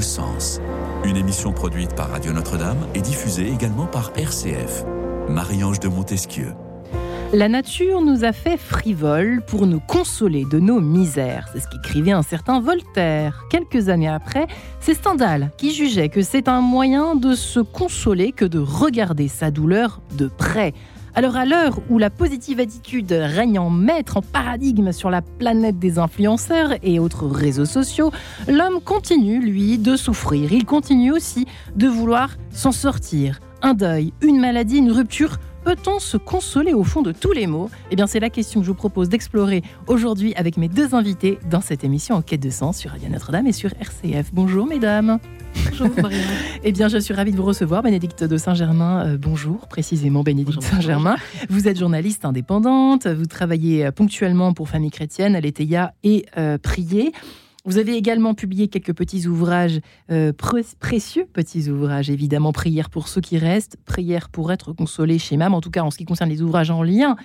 sens. Une émission produite par Radio Notre-Dame et diffusée également par RCF. Marie-Ange de Montesquieu. La nature nous a fait frivoles pour nous consoler de nos misères. C'est ce qu'écrivait un certain Voltaire. Quelques années après, c'est Stendhal qui jugeait que c'est un moyen de se consoler que de regarder sa douleur de près. Alors à l'heure où la positive attitude règne en maître, en paradigme sur la planète des influenceurs et autres réseaux sociaux, l'homme continue, lui, de souffrir. Il continue aussi de vouloir s'en sortir. Un deuil, une maladie, une rupture Peut-on se consoler au fond de tous les maux? Eh bien, c'est la question que je vous propose d'explorer aujourd'hui avec mes deux invités dans cette émission En quête de sens sur Radio Notre-Dame et sur RCF. Bonjour, mesdames. Bonjour Marianne. eh bien, je suis ravie de vous recevoir, Bénédicte de Saint-Germain. Euh, bonjour, précisément Bénédicte Saint-Germain. Vous êtes journaliste indépendante, vous travaillez euh, ponctuellement pour Famille Chrétienne, à l'ETIA et euh, Prier. Vous avez également publié quelques petits ouvrages, euh, précieux petits ouvrages, évidemment, Prière pour ceux qui restent, Prière pour être consolé chez MAM, en tout cas en ce qui concerne les ouvrages en lien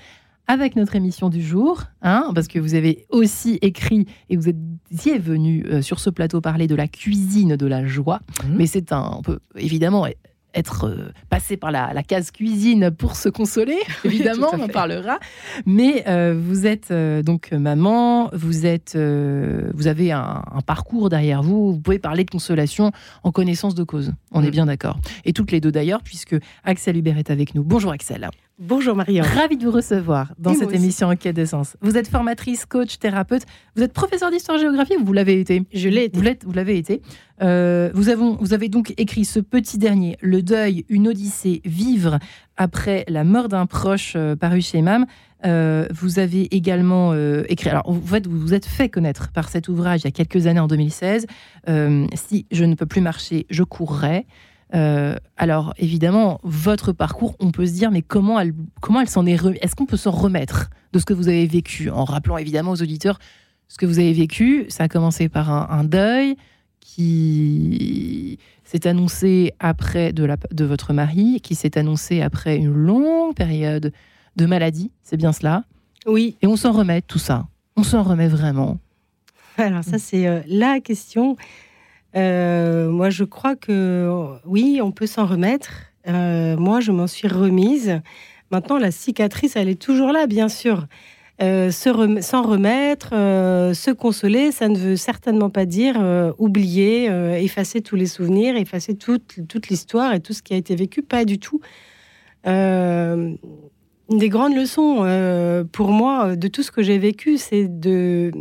avec notre émission du jour, hein, parce que vous avez aussi écrit et vous étiez venu euh, sur ce plateau parler de la cuisine de la joie. Mmh. Mais c'est un, on peut évidemment être euh, passé par la, case cuisine pour se consoler, évidemment, on en parlera. Mais euh, vous êtes euh, donc maman, vous êtes, vous avez un, parcours derrière vous. Vous pouvez parler de consolation en connaissance de cause. On est mm. bien d'accord. Et toutes les deux d'ailleurs, puisque Axel Hubert est avec nous. Bonjour Axel. Bonjour Marianne. Ravi de vous recevoir dans cette émission En quête de sens. Vous êtes formatrice, coach, thérapeute. Vous êtes professeur d'histoire-géographie vous l'avez été Je l'ai été. Vous l'avez été. Euh, vous, avez, vous avez donc écrit ce petit dernier, Le deuil, une odyssée, vivre après la mort d'un proche euh, paru chez MAM. Euh, vous avez également écrit. Alors, en fait, vous vous êtes fait connaître par cet ouvrage il y a quelques années, en 2016. si je ne peux plus marcher, je courrai. Euh, alors évidemment, votre parcours, on peut se dire, mais comment elle, comment elle s'en est Est-ce qu'on peut s'en remettre de ce que vous avez vécu? En rappelant évidemment aux auditeurs ce que vous avez vécu. Ça a commencé par un, deuil qui s'est annoncé après de, la, de votre mari, qui s'est annoncé après une longue période de maladie. C'est bien cela? Oui. Et on s'en remet tout ça. On s'en remet vraiment. Alors ça, c'est euh, la question. Euh, moi, je crois que oui, on peut s'en remettre. Euh, moi, je m'en suis remise. Maintenant, la cicatrice, elle est toujours là, bien sûr. Euh, s'en remettre, se consoler, ça ne veut certainement pas dire oublier, effacer tous les souvenirs, effacer toute, toute l'histoire et tout ce qui a été vécu. Pas du tout. Une des grandes leçons pour moi de tout ce que j'ai vécu, c'est de,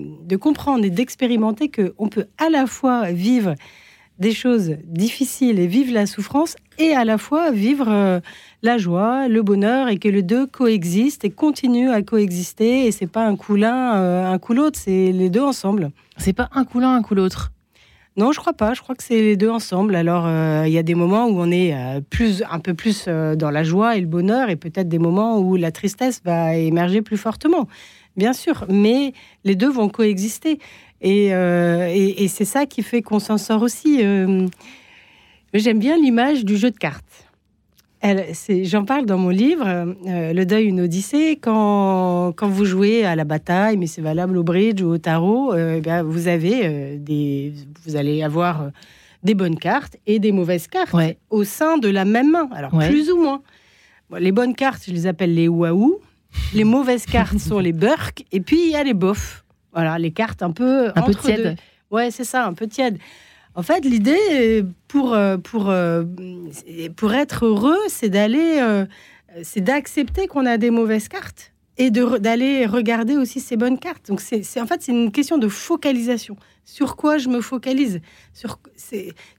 comprendre et d'expérimenter qu'on peut à la fois vivre des choses difficiles et vivre la souffrance et à la fois vivre euh, la joie, le bonheur et que les deux coexistent et continuent à coexister et c'est pas un coup l'un, euh, un coup l'autre, c'est les deux ensemble. C'est pas un coup l'un, un coup l'autre. Non, je crois pas. Je crois que c'est les deux ensemble. Alors, euh, il y a des moments où on est plus, un peu plus dans la joie et le bonheur, et peut-être des moments où la tristesse va émerger plus fortement. Bien sûr, mais les deux vont coexister. Euh, et, c'est ça qui fait qu'on s'en sort aussi. Euh, j'aime bien l'image du jeu de cartes. J'en parle dans mon livre, euh, Le deuil, une odyssée. Quand, quand, vous jouez à la bataille, mais c'est valable au bridge ou au tarot, eh vous, avez, des, vous allez avoir des bonnes cartes et des mauvaises cartes au sein de la même main. Alors, plus ou moins. les bonnes cartes, je les appelle les waouh. Les mauvaises cartes sont les burks. Et puis, il y a les bofs. Voilà, les cartes un peu. Un peu tiède. Ouais, c'est ça, un peu tiède. En fait, l'idée pour, euh, pour, euh, pour être heureux, c'est d'aller. Euh, c'est d'accepter qu'on a des mauvaises cartes et d'aller regarder aussi ces bonnes cartes. Donc, c'est en fait, c'est une question de focalisation. Sur quoi je me focalise? Sur,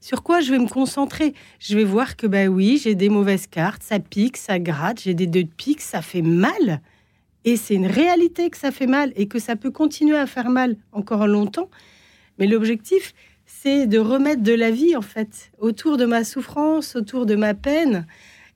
sur quoi je vais me concentrer? Je vais voir que, bah oui, j'ai des mauvaises cartes, ça pique, ça gratte, j'ai des deux de pique, ça fait mal. Et c'est une réalité que ça fait mal et que ça peut continuer à faire mal encore longtemps. Mais l'objectif, c'est de remettre de la vie, en fait, autour de ma souffrance, autour de ma peine,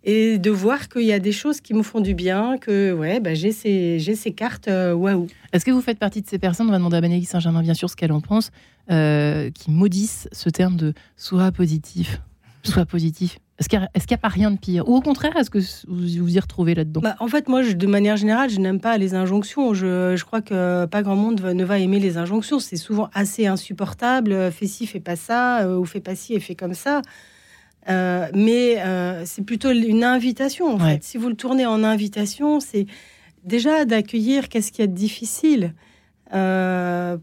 et de voir qu'il y a des choses qui me font du bien, que ouais, bah, j'ai ces, ces cartes euh, waouh. Est-ce que vous faites partie de ces personnes, on va demander à Bénédicte Saint-Germain bien sûr ce qu'elle en pense, euh, qui maudissent ce terme de soit positif, soit positif Est-ce qu'il n'y a, pas rien de pire? Ou au contraire, est-ce que vous vous y retrouvez là-dedans? Bah, En fait, moi, de manière générale, je n'aime pas les injonctions. Je, crois que pas grand monde ne va aimer les injonctions. C'est souvent assez insupportable. Fais ci, fais pas ça, ou fais pas ci et fais comme ça. mais c'est plutôt une invitation. En fait. Si vous le tournez en invitation, c'est déjà d'accueillir qu'est-ce qu'il y a de difficile. Euh,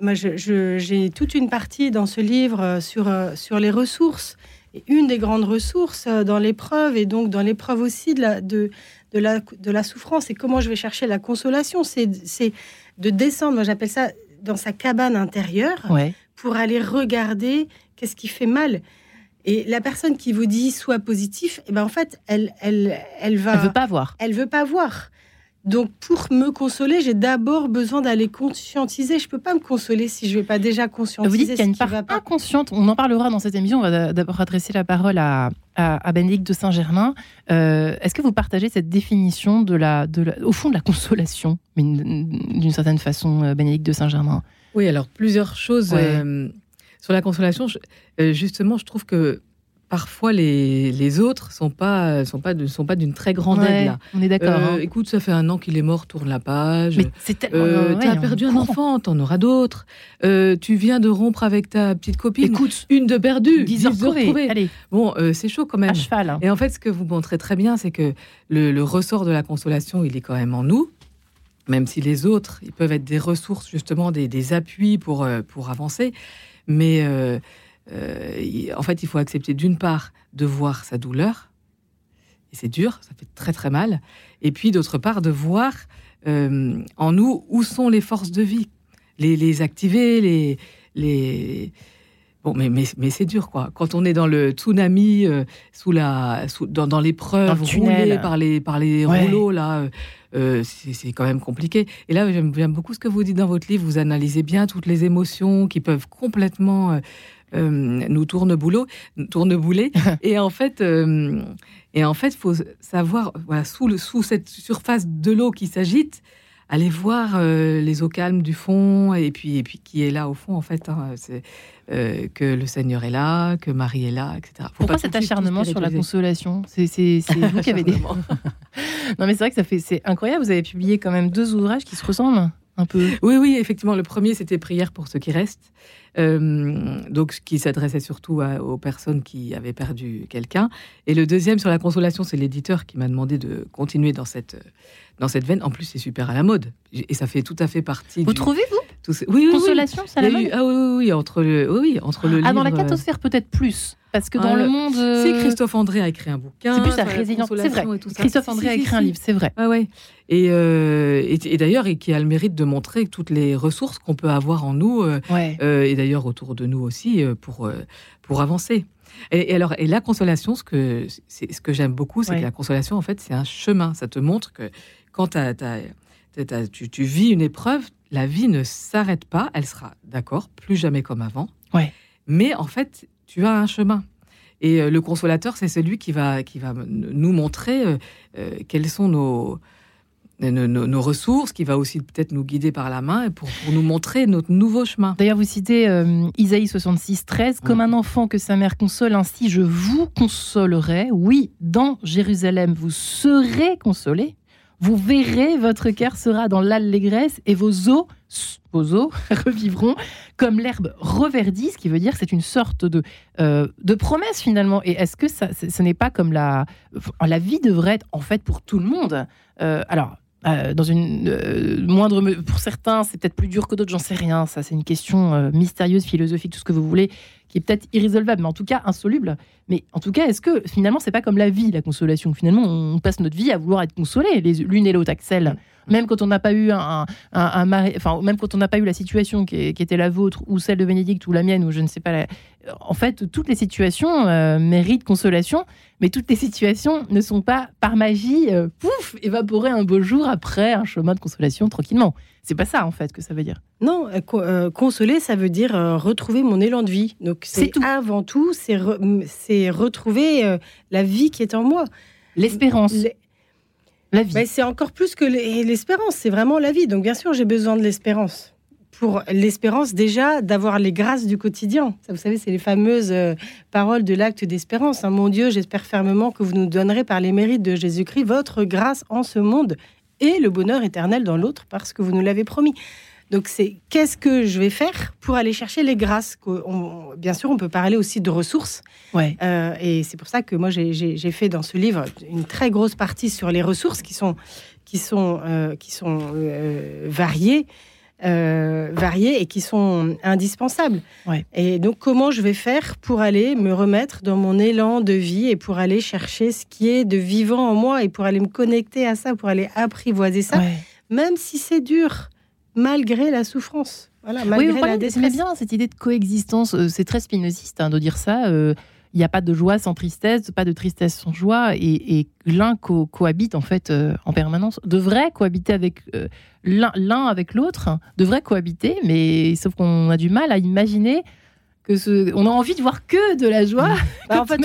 moi, j'ai toute une partie dans ce livre euh, sur, euh, sur les ressources. Une des grandes ressources dans l'épreuve, et donc dans l'épreuve aussi de la, de, de, la, de la souffrance, et comment je vais chercher la consolation, c'est de descendre, moi j'appelle ça, dans sa cabane intérieure, pour aller regarder qu'est-ce qui fait mal. Et la personne qui vous dit soit positif, et eh ben en fait, elle, elle, elle va. Elle veut pas voir. Elle veut pas voir. Donc, pour me consoler, j'ai d'abord besoin d'aller conscientiser. Je peux pas me consoler si je vais pas déjà conscientiser. Vous dites qu'il y a une part inconsciente. On en parlera dans cette émission. On va d'abord adresser la parole à, à, Bénédicte de Saint-Germain. Euh, est-ce que vous partagez cette définition de la, de au fond, de la consolation, d'une certaine façon, euh, Bénédicte de Saint-Germain? Oui, alors plusieurs choses. Euh, sur la consolation, justement, je trouve que parfois les, les autres sont pas sont pas sont pas d'une très grande aide là. On est d'accord. Euh, hein. Écoute, ça fait un an qu'il est mort, tourne la page. Mais c'est euh, as perdu un enfant, t'en auras d'autres. Euh, tu viens de rompre avec ta petite copine. Écoute, une de perdue, dix heures retrouvées. Allez. Bon, euh, c'est chaud quand même. À cheval. Hein. Et en fait, ce que vous montrez très bien, c'est que le, le ressort de la consolation, il est quand même en nous même si les autres, ils peuvent être des ressources, justement, des, des appuis pour, pour avancer. Mais euh, en fait, il faut accepter d'une part de voir sa douleur, et c'est dur, ça fait très très mal, et puis d'autre part de voir euh, en nous où sont les forces de vie, les, les activer, les, les... Bon, mais, mais, mais c'est dur, quoi. Quand on est dans le tsunami, euh, sous la, dans, dans l'épreuve, roulé par les, par les rouleaux, là, c'est quand même compliqué. Et là, j'aime beaucoup ce que vous dites dans votre livre. Vous analysez bien toutes les émotions qui peuvent complètement euh, nous tourne boulot, tourne boulet. et en fait, euh, et en fait, faut savoir, voilà, sous, le, sous cette surface de l'eau qui s'agite, aller voir euh, les eaux calmes du fond et puis et puis qui est là au fond en fait hein, c'est que le Seigneur est là que Marie est là etc pourquoi cet acharnement sur la consolation? C'est vous qui avez des non mais c'est vrai que ça fait c'est incroyable. Vous avez publié quand même deux ouvrages qui se ressemblent un peu oui oui effectivement le premier c'était prière pour ceux qui restent euh, donc qui s'adressait surtout aux personnes qui avaient perdu quelqu'un. Et le deuxième sur la consolation, c'est l'éditeur qui m'a demandé de continuer dans cette dans cette veine. En plus, c'est super à la mode et ça fait tout à fait partie. Vous trouvez vous oui, Consolation, c'est la mode. ah oui, oui, entre le oui, entre le ah, dans la euh, catosphère peut-être plus. Parce que dans ah, le monde. Si Christophe André a écrit un bouquin. C'est plus la résilience. C'est vrai. Christophe André a écrit un livre, c'est vrai. Ah ouais. Et, euh, et, d'ailleurs, et qui a le mérite de montrer toutes les ressources qu'on peut avoir en nous, euh, euh, et d'ailleurs autour de nous aussi, pour, pour avancer. Et, alors, et la consolation, ce que, c'est, ce que j'aime beaucoup, c'est que la consolation, en fait, c'est un chemin. Ça te montre que quand tu, tu, vis une épreuve, la vie ne s'arrête pas. Elle sera, d'accord, plus jamais comme avant. Ouais. Mais en fait, tu as un chemin. Et le consolateur, c'est celui qui va, qui va nous montrer quels sont nos, nos, ressources, qui va aussi peut-être nous guider par la main pour, pour nous montrer notre nouveau chemin. D'ailleurs, vous citez euh, Isaïe 66, 13, Comme un enfant que sa mère console, ainsi je vous consolerai. Oui, dans Jérusalem, vous serez consolés. Vous verrez, votre cœur sera dans l'allégresse et vos os, vos os revivront comme l'herbe reverdie, ce qui veut dire c'est une sorte de, euh, de promesse finalement. Et est-ce que ça, ce n'est pas comme la, la vie devrait être en fait pour tout le monde? Euh, Alors, euh, dans une moindre pour certains c'est peut-être plus dur que d'autres j'en sais rien. Ça c'est une question mystérieuse philosophique tout ce que vous voulez qui est peut-être irrésolvable mais en tout cas insoluble mais en tout cas est-ce que finalement c'est pas comme la vie la consolation? Finalement on passe notre vie à vouloir être consolé l'une et l'autre Axel même quand on n'a pas eu un, enfin même quand on n'a pas eu la situation qui, était la vôtre ou celle de Bénédicte ou la mienne ou je ne sais pas. En fait, toutes les situations euh, méritent consolation, mais toutes les situations ne sont pas par magie, euh, pouf, évaporées un beau jour après un chemin de consolation tranquillement. C'est pas ça en fait que ça veut dire. Non, euh, consoler, ça veut dire retrouver mon élan de vie. Donc c'est avant tout, c'est retrouver la vie qui est en moi. L'espérance. La vie. c'est encore plus que l'espérance, c'est vraiment la vie. Donc bien sûr, j'ai besoin de l'espérance pour l'espérance déjà d'avoir les grâces du quotidien. Ça, vous savez, c'est les fameuses euh, paroles de l'acte d'espérance. Hein. Mon Dieu, j'espère fermement que vous nous donnerez par les mérites de Jésus-Christ votre grâce en ce monde et le bonheur éternel dans l'autre parce que vous nous l'avez promis. Donc c'est qu'est-ce que je vais faire pour aller chercher les grâces Bien sûr, on peut parler aussi de ressources. Ouais. Euh, et c'est pour ça que moi j'ai fait dans ce livre une très grosse partie sur les ressources qui sont qui sont euh, qui sont variées euh, variés et qui sont indispensables. Et donc, comment je vais faire pour aller me remettre dans mon élan de vie et pour aller chercher ce qui est de vivant en moi et pour aller me connecter à ça, pour aller apprivoiser ça, même si c'est dur, malgré la souffrance. Voilà, malgré oui, la détresse. bien cette idée de coexistence. Euh, c'est très spinoziste hein, de dire ça. Euh, il n'y a pas de joie sans tristesse, pas de tristesse sans joie, et, l'un cohabite en fait euh, en permanence, devrait cohabiter avec euh, l'un avec l'autre, devrait cohabiter, mais sauf qu'on a du mal à imaginer que ce, on a envie de voir que de la joie. Bah, en fait,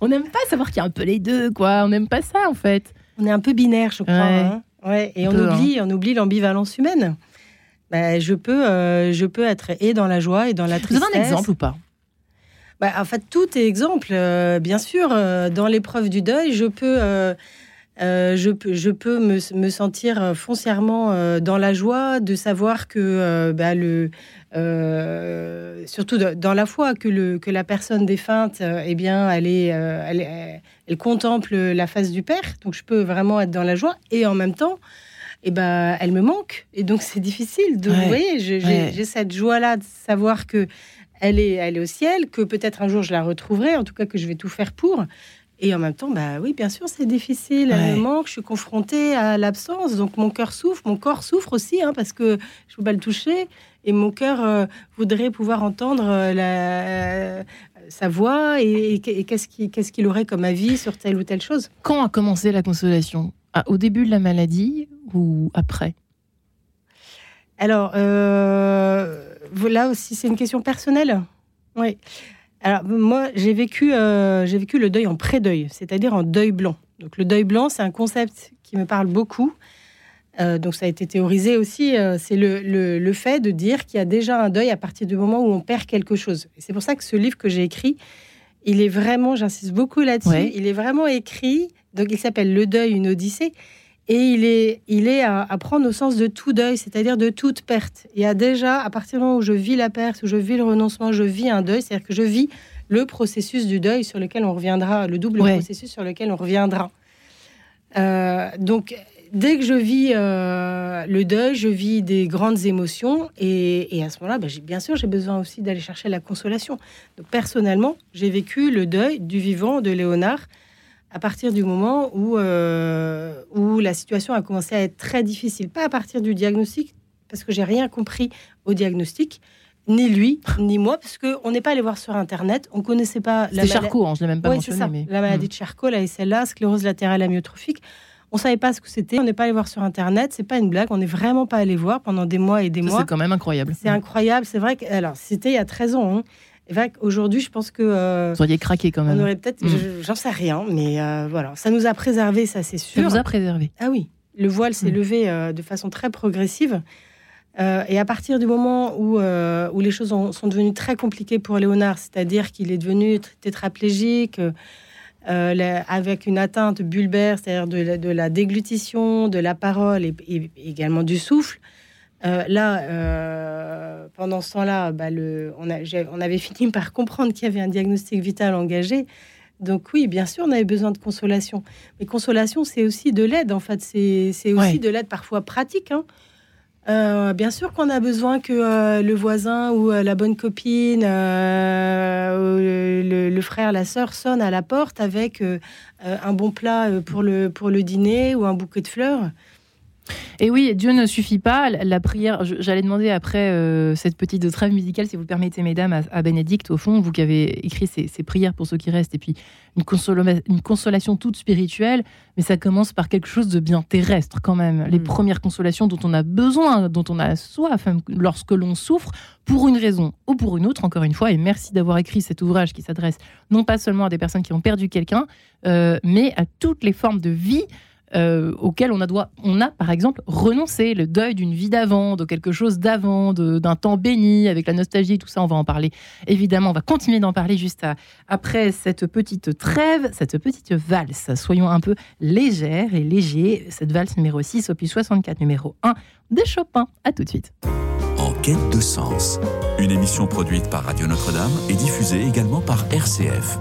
on n'aime pas savoir qu'il y a un peu les deux, quoi. On n'aime pas ça, en fait. On est un peu binaire, je crois. Hein. Ouais. Et on oublie, on oublie l'ambivalence humaine. Bah, je peux, euh, je peux être et dans la joie et dans la tristesse. Vous avez un exemple ou pas? Bah, en fait, tout est exemple. Euh, bien sûr, euh, dans l'épreuve du deuil, je peux, euh, je peux, je peux me, me sentir foncièrement dans la joie de savoir que bah, le, surtout dans la foi, que, le, que la personne défunte, eh bien, elle, est, elle, elle, contemple la face du Père. Donc, je peux vraiment être dans la joie. Et en même temps, et eh ben, elle me manque. Et donc, c'est difficile. De, Vous voyez, j'ai cette joie-là de savoir que elle est, elle est au ciel, que peut-être un jour je la retrouverai, en tout cas que je vais tout faire pour. Et en même temps, bah oui, bien sûr, c'est difficile. Elle me manque, je suis confrontée à l'absence, donc mon cœur souffre, mon corps souffre aussi, hein, parce que je ne peux pas le toucher. Et mon cœur euh, voudrait pouvoir entendre euh, la, sa voix et, qu'est-ce qu'il aurait comme avis sur telle ou telle chose. Quand a commencé la consolation? Ah, Au début de la maladie ou après? Alors, euh, là aussi, c'est une question personnelle. Oui. Alors, moi, j'ai vécu, euh, j'ai vécu le deuil en pré-deuil, c'est-à-dire en deuil blanc. Donc, le deuil blanc, c'est un concept qui me parle beaucoup. Euh, donc, ça a été théorisé aussi. Euh, c'est le, le, fait de dire qu'il y a déjà un deuil à partir du moment où on perd quelque chose. c'est pour ça que ce livre que j'ai écrit, il est vraiment, j'insiste beaucoup là-dessus, il est vraiment écrit. Donc, il s'appelle Le deuil, une odyssée. Et il est, il est à, prendre au sens de tout deuil, c'est-à-dire de toute perte. Il y a déjà, à partir du moment où je vis la perte, où je vis le renoncement, je vis un deuil, c'est-à-dire que je vis le processus du deuil sur lequel on reviendra, le double processus sur lequel on reviendra. Euh, donc, dès que je vis euh, le deuil, je vis des grandes émotions. Et, à ce moment-là, ben, bien sûr, j'ai besoin aussi d'aller chercher la consolation. Donc, personnellement, j'ai vécu le deuil du vivant de Léonard à partir du moment où, euh, où la situation a commencé à être très difficile. Pas à partir du diagnostic, parce que j'ai rien compris au diagnostic, ni lui, ni moi, parce qu'on n'est pas allé voir sur Internet, on connaissait pas la maladie. Charcot, hein, je l'ai même pas mentionné. Mais... La maladie hmm. de Charcot, la SLA, sclérose latérale amyotrophique. On savait pas ce que c'était, on n'est pas allé voir sur Internet, c'est pas une blague, on n'est vraiment pas allé voir pendant des mois et des mois. C'est quand même incroyable. C'est incroyable, c'est vrai que, alors, c'était il y a 13 ans, hein. Aujourd'hui, je pense que. Euh, Vous auriez craqué quand même. On aurait peut-être. Mm. J'en sais rien, mais euh, voilà. Ça nous a préservé, ça, c'est sûr. Ça nous a préservé. Ah oui. Le voile s'est mm. levé euh, de façon très progressive. et à partir du moment où, où les choses sont devenues très compliquées pour Léonard, c'est-à-dire qu'il est devenu tétraplégique, avec une atteinte bulbaire, c'est-à-dire de, la déglutition, de la parole et également du souffle, euh, là, euh, pendant ce temps-là, bah, on, on, avait fini par comprendre qu'il y avait un diagnostic vital engagé. Donc oui, bien sûr, on avait besoin de consolation. Mais consolation, c'est aussi de l'aide, en fait. C'est aussi de l'aide parfois pratique. Hein. Euh, bien sûr qu'on a besoin que le voisin ou la bonne copine, le, le, frère, la sœur sonne à la porte avec un bon plat pour le, pour le dîner ou un bouquet de fleurs. Et oui, Dieu ne suffit pas. La prière, j'allais demander après euh, cette petite trêve musicale, si vous permettez, mesdames, à, Bénédicte, au fond, vous qui avez écrit ces, prières pour ceux qui restent, et puis une, une, consolation toute spirituelle, mais ça commence par quelque chose de bien terrestre quand même. Les hmm. premières consolations dont on a besoin, dont on a soif, lorsque l'on souffre, pour une raison ou pour une autre, encore une fois, et merci d'avoir écrit cet ouvrage qui s'adresse non pas seulement à des personnes qui ont perdu quelqu'un, euh, mais à toutes les formes de vie euh, auxquels on a, on a par exemple renoncé, le deuil d'une vie d'avant, de quelque chose d'avant, d'un temps béni avec la nostalgie, tout ça, on va en parler. Évidemment, on va continuer d'en parler juste après cette petite trêve, cette petite valse. Soyons un peu légères et légers. Cette valse numéro 6, opus 64, numéro 1 de Chopin. À tout de suite. En quête de sens, une émission produite par Radio Notre-Dame et diffusée également par RCF.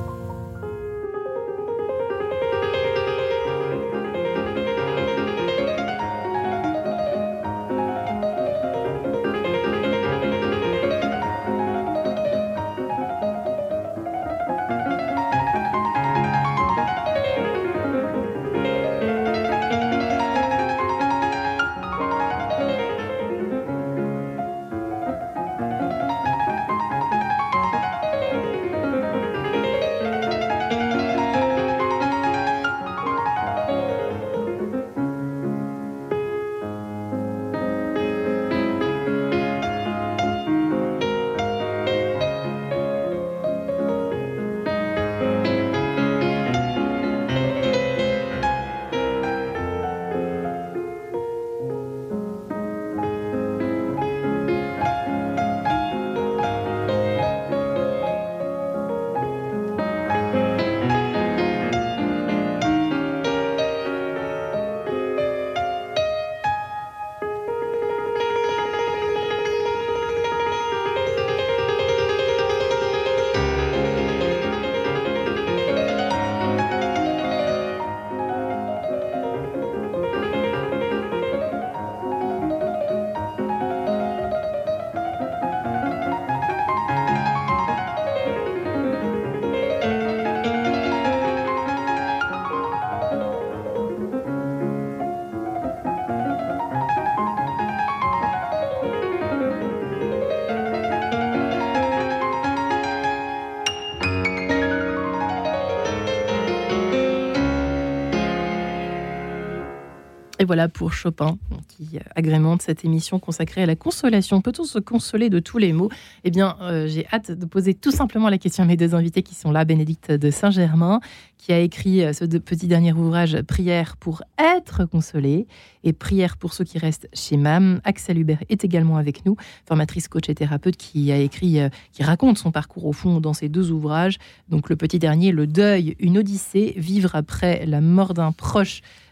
Voilà pour Chopin, qui agrémente cette émission consacrée à la consolation. Peut-on se consoler de tous les mots Eh bien, euh, j'ai hâte de poser tout simplement la question à mes deux invités qui sont là. Bénédicte de Saint-Germain, qui a écrit euh, ce petit dernier ouvrage, Prière pour être consolé, et Prière pour ceux qui restent chez MAM. Axel Hubert est également avec nous, formatrice, coach et thérapeute, qui a écrit, euh, qui raconte son parcours au fond dans ces deux ouvrages. Donc, le petit dernier, Le deuil, une odyssée, vivre après la mort d'un proche euh,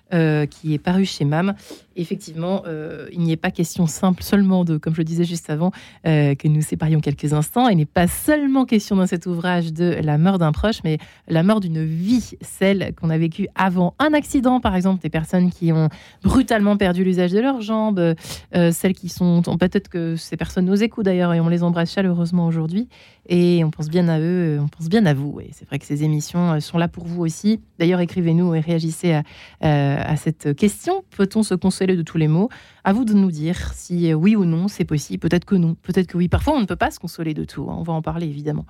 qui est paru chez MAM. Effectivement, euh, il n'y est pas question simple seulement de, comme je le disais juste avant, euh, que nous séparions quelques instants. Il n'est pas seulement question dans cet ouvrage de la mort d'un proche, mais la mort d'une vie, celle qu'on a vécue avant un accident, par exemple, des personnes qui ont brutalement perdu l'usage de leurs jambes, celles qui sont, peut-être que ces personnes nous écoutent d'ailleurs et on les embrasse chaleureusement aujourd'hui. Et on pense bien à eux, on pense bien à vous. Et c'est vrai que ces émissions sont là pour vous aussi. D'ailleurs, écrivez-nous et réagissez à à cette question. Peut-on se consoler de tous les maux À vous de nous dire si euh, oui ou non c'est possible. Peut-être que non, peut-être que oui. Parfois, on ne peut pas se consoler de tout. Hein. On va en parler évidemment.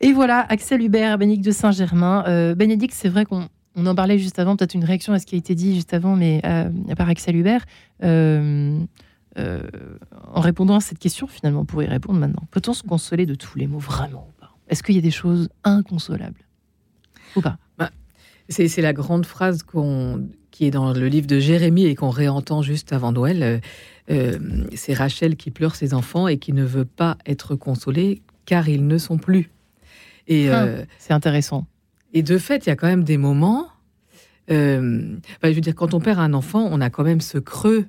Et voilà, Axel Hubert, Bénédicte de Saint-Germain. Euh, Bénédicte, c'est vrai qu'on en parlait juste avant, peut-être une réaction à ce qui a été dit juste avant, mais euh, par Axel Hubert. Euh, en répondant à cette question, finalement, on pourrait y répondre maintenant. Peut-on se consoler de tous les maux vraiment Est-ce qu'il y a des choses inconsolables? Ou pas? Bah, C'est la grande phrase qu'on qui est dans le livre de Jérémie et qu'on réentend juste avant Noël. Euh, euh, c'est Rachel qui pleure ses enfants et qui ne veut pas être consolée car ils ne sont plus. Et ah, euh, c'est intéressant. Et de fait, il y a quand même des moments. je veux dire, quand on perd un enfant, on a quand même ce creux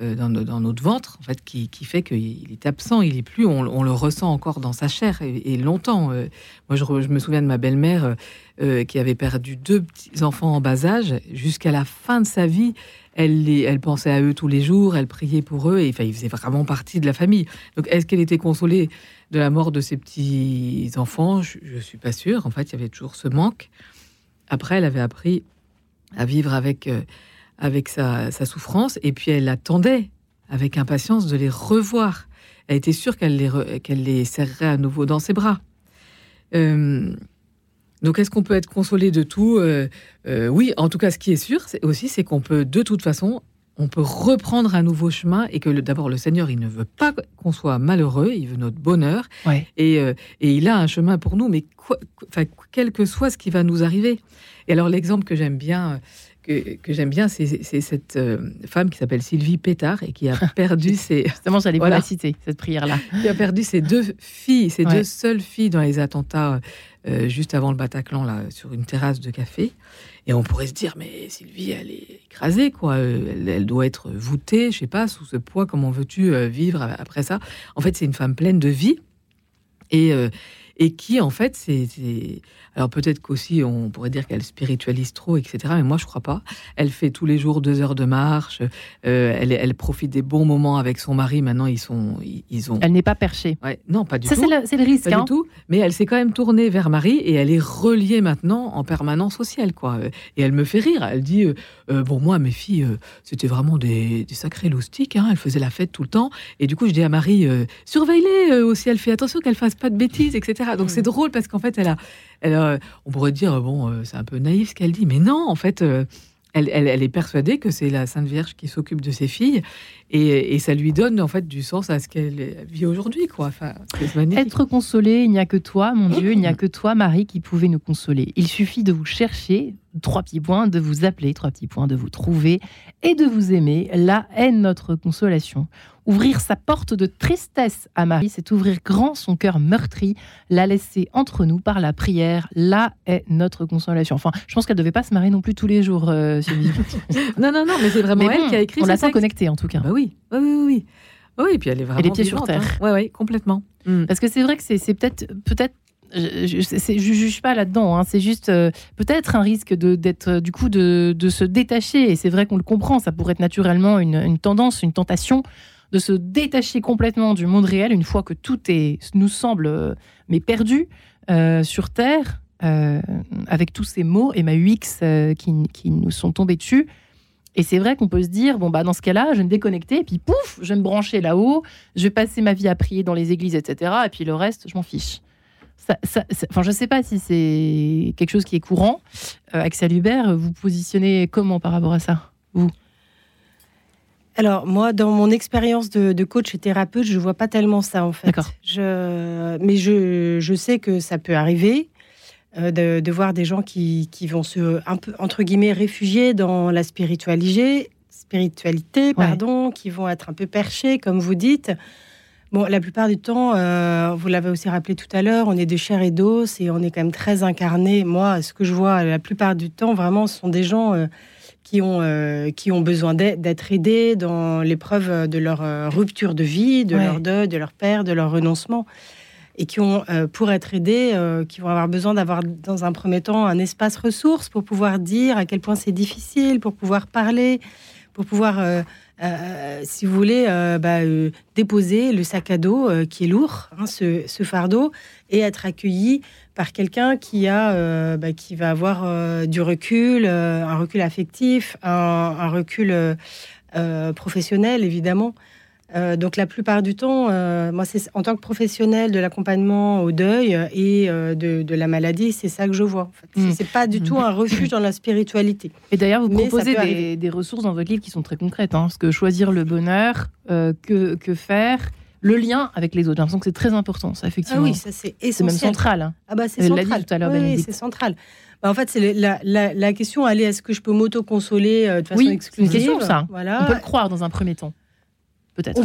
dans, notre ventre, en fait, qui, fait qu'il est absent, il est plus, on, le ressent encore dans sa chair et, longtemps. moi, je, je, me souviens de ma belle-mère euh, qui avait perdu deux petits enfants en bas âge, jusqu'à la fin de sa vie, elle, pensait à eux tous les jours, elle priait pour eux, et enfin, ils faisaient vraiment partie de la famille. Donc, est-ce qu'elle était consolée de la mort de ses petits enfants Je ne suis pas sûre. En fait, il y avait toujours ce manque. Après, elle avait appris à vivre avec, euh, avec sa, souffrance, et puis elle attendait avec impatience de les revoir. Elle était sûre qu'elle les, qu'elle les serrerait à nouveau dans ses bras. Euh, donc, est-ce qu'on peut être consolé de tout? Euh, euh, Oui, en tout cas, ce qui est sûr aussi, c'est qu'on peut, de toute façon, on peut reprendre un nouveau chemin et que d'abord, le Seigneur, il ne veut pas qu'on soit malheureux, il veut notre bonheur. Et, et, il a un chemin pour nous, mais quel que soit ce qui va nous arriver. Et alors l'exemple que j'aime bien, que, que j'aime bien, c'est cette euh, femme qui s'appelle Sylvie Pétard et qui a perdu ses. Justement, j'allais voilà. la citer, cette prière-là. Qui a perdu ses deux filles, ses deux seules filles dans les attentats euh, juste avant le Bataclan, là, sur une terrasse de café. Et on pourrait se dire, mais Sylvie, elle est écrasée, quoi. Elle, elle doit être voûtée, je sais pas, sous ce poids. Comment veux-tu euh, vivre après ça? En fait, c'est une femme pleine de vie. Et, et qui, en fait, c'est alors peut-être qu'aussi on pourrait dire qu'elle spiritualise trop, etc. Mais moi je crois pas. Elle fait tous les jours deux heures de marche. Euh, elle, elle, profite des bons moments avec son mari. Maintenant ils sont, ils ont. Elle n'est pas perchée. Ouais, non, pas du tout. Ça c'est le, risque. Pas hein. du tout. Mais elle s'est quand même tournée vers Marie et elle est reliée maintenant en permanence au ciel, quoi. Et elle me fait rire. Elle dit euh, euh, bon moi mes filles c'était vraiment des, des sacrés loustiques. Hein. Elles faisaient la fête tout le temps. Et du coup je dis à Marie surveille-les au ciel. Fais attention qu'elles fassent pas de bêtises, etc. Donc c'est drôle parce qu'en fait elle a euh, on pourrait dire, bon, euh, c'est un peu naïf ce qu'elle dit, mais non, en fait, euh, elle, est persuadée que c'est la Sainte Vierge qui s'occupe de ses filles et, ça lui donne en fait du sens à ce qu'elle vit aujourd'hui, quoi. Enfin, Être consolé, il n'y a que toi, mon Dieu, il n'y a que toi, Marie, qui pouvait nous consoler. Il suffit de vous chercher, trois petits points, de vous appeler, trois petits points, de vous trouver et de vous aimer. Là est notre consolation. Ouvrir sa porte de tristesse à Marie, c'est ouvrir grand son cœur meurtri, la laisser entre nous par la prière. Là est notre consolation. Enfin, je pense qu'elle ne devait pas se marier non plus tous les jours, euh, Non, non, non, mais c'est vraiment elle qui a écrit On la sent connectée, en tout cas. Bah oui, oui, oui, oui. Oui, et puis elle est vraiment. Et les pieds sur terre. Oui, oui, complètement. Mm. Parce que c'est vrai que c'est peut-être peut-être je ne juge pas là-dedans, hein. c'est juste euh, peut-être un risque d'être euh, du coup de, se détacher. Et c'est vrai qu'on le comprend, ça pourrait être naturellement une, tendance, une tentation de se détacher complètement du monde réel une fois que tout est, nous semble, euh, mais perdu sur Terre, avec tous ces mots et ma UX qui, qui, nous sont tombés dessus. Et c'est vrai qu'on peut se dire, bon, bah, dans ce cas-là, je vais me déconnecter, et puis pouf, je vais me brancher là-haut, je vais passer ma vie à prier dans les églises, etc. Et puis le reste, je m'en fiche. Ça, enfin, je ne sais pas si c'est quelque chose qui est courant. Axel Hubert, vous positionnez comment par rapport à ça, vous? Alors moi, dans mon expérience de, coach et thérapeute, je vois pas tellement ça en fait. Je, mais je, je, sais que ça peut arriver euh, de, voir des gens qui, qui, vont se un peu entre guillemets réfugier dans la spiritualité, spiritualité, pardon, qui vont être un peu perchés, comme vous dites. Bon, la plupart du temps, euh, vous l'avez aussi rappelé tout à l'heure, on est de chair et d'os et on est quand même très incarné. Moi, ce que je vois la plupart du temps, vraiment, ce sont des gens euh, qui ont, euh, qui ont besoin d'être aidés dans l'épreuve de leur rupture de vie, de leur deuil, de leur père, de leur renoncement. Et qui ont, pour être aidés, qui vont avoir besoin d'avoir dans un premier temps un espace ressource pour pouvoir dire à quel point c'est difficile, pour pouvoir parler, pour pouvoir, si vous voulez, bah, déposer le sac à dos qui est lourd, hein, ce, fardeau, et être accueilli par quelqu'un qui euh, bah, va avoir euh, du recul, euh, un recul affectif, un, recul professionnel évidemment. Donc la plupart du temps, moi c'est en tant que professionnel de l'accompagnement au deuil et de, la maladie, c'est ça que je vois. En fait. C'est pas du tout un refuge dans la spiritualité. Et d'ailleurs, vous proposez des, ressources dans votre livre qui sont très concrètes, hein, parce que choisir le bonheur, que, que faire le lien avec les autres. J'ai l'impression que c'est très important, ça, effectivement. Ah oui, ça c'est essentiel. C'est même central. Hein. Ah bah c'est central. tout à l'heure, oui, c'est central. Bah, en fait, c'est la, la, question, est est-ce que je peux m'auto-consoler euh, de façon oui, exclusive une question, ça. Voilà. On peut le croire dans un premier temps, peut-être.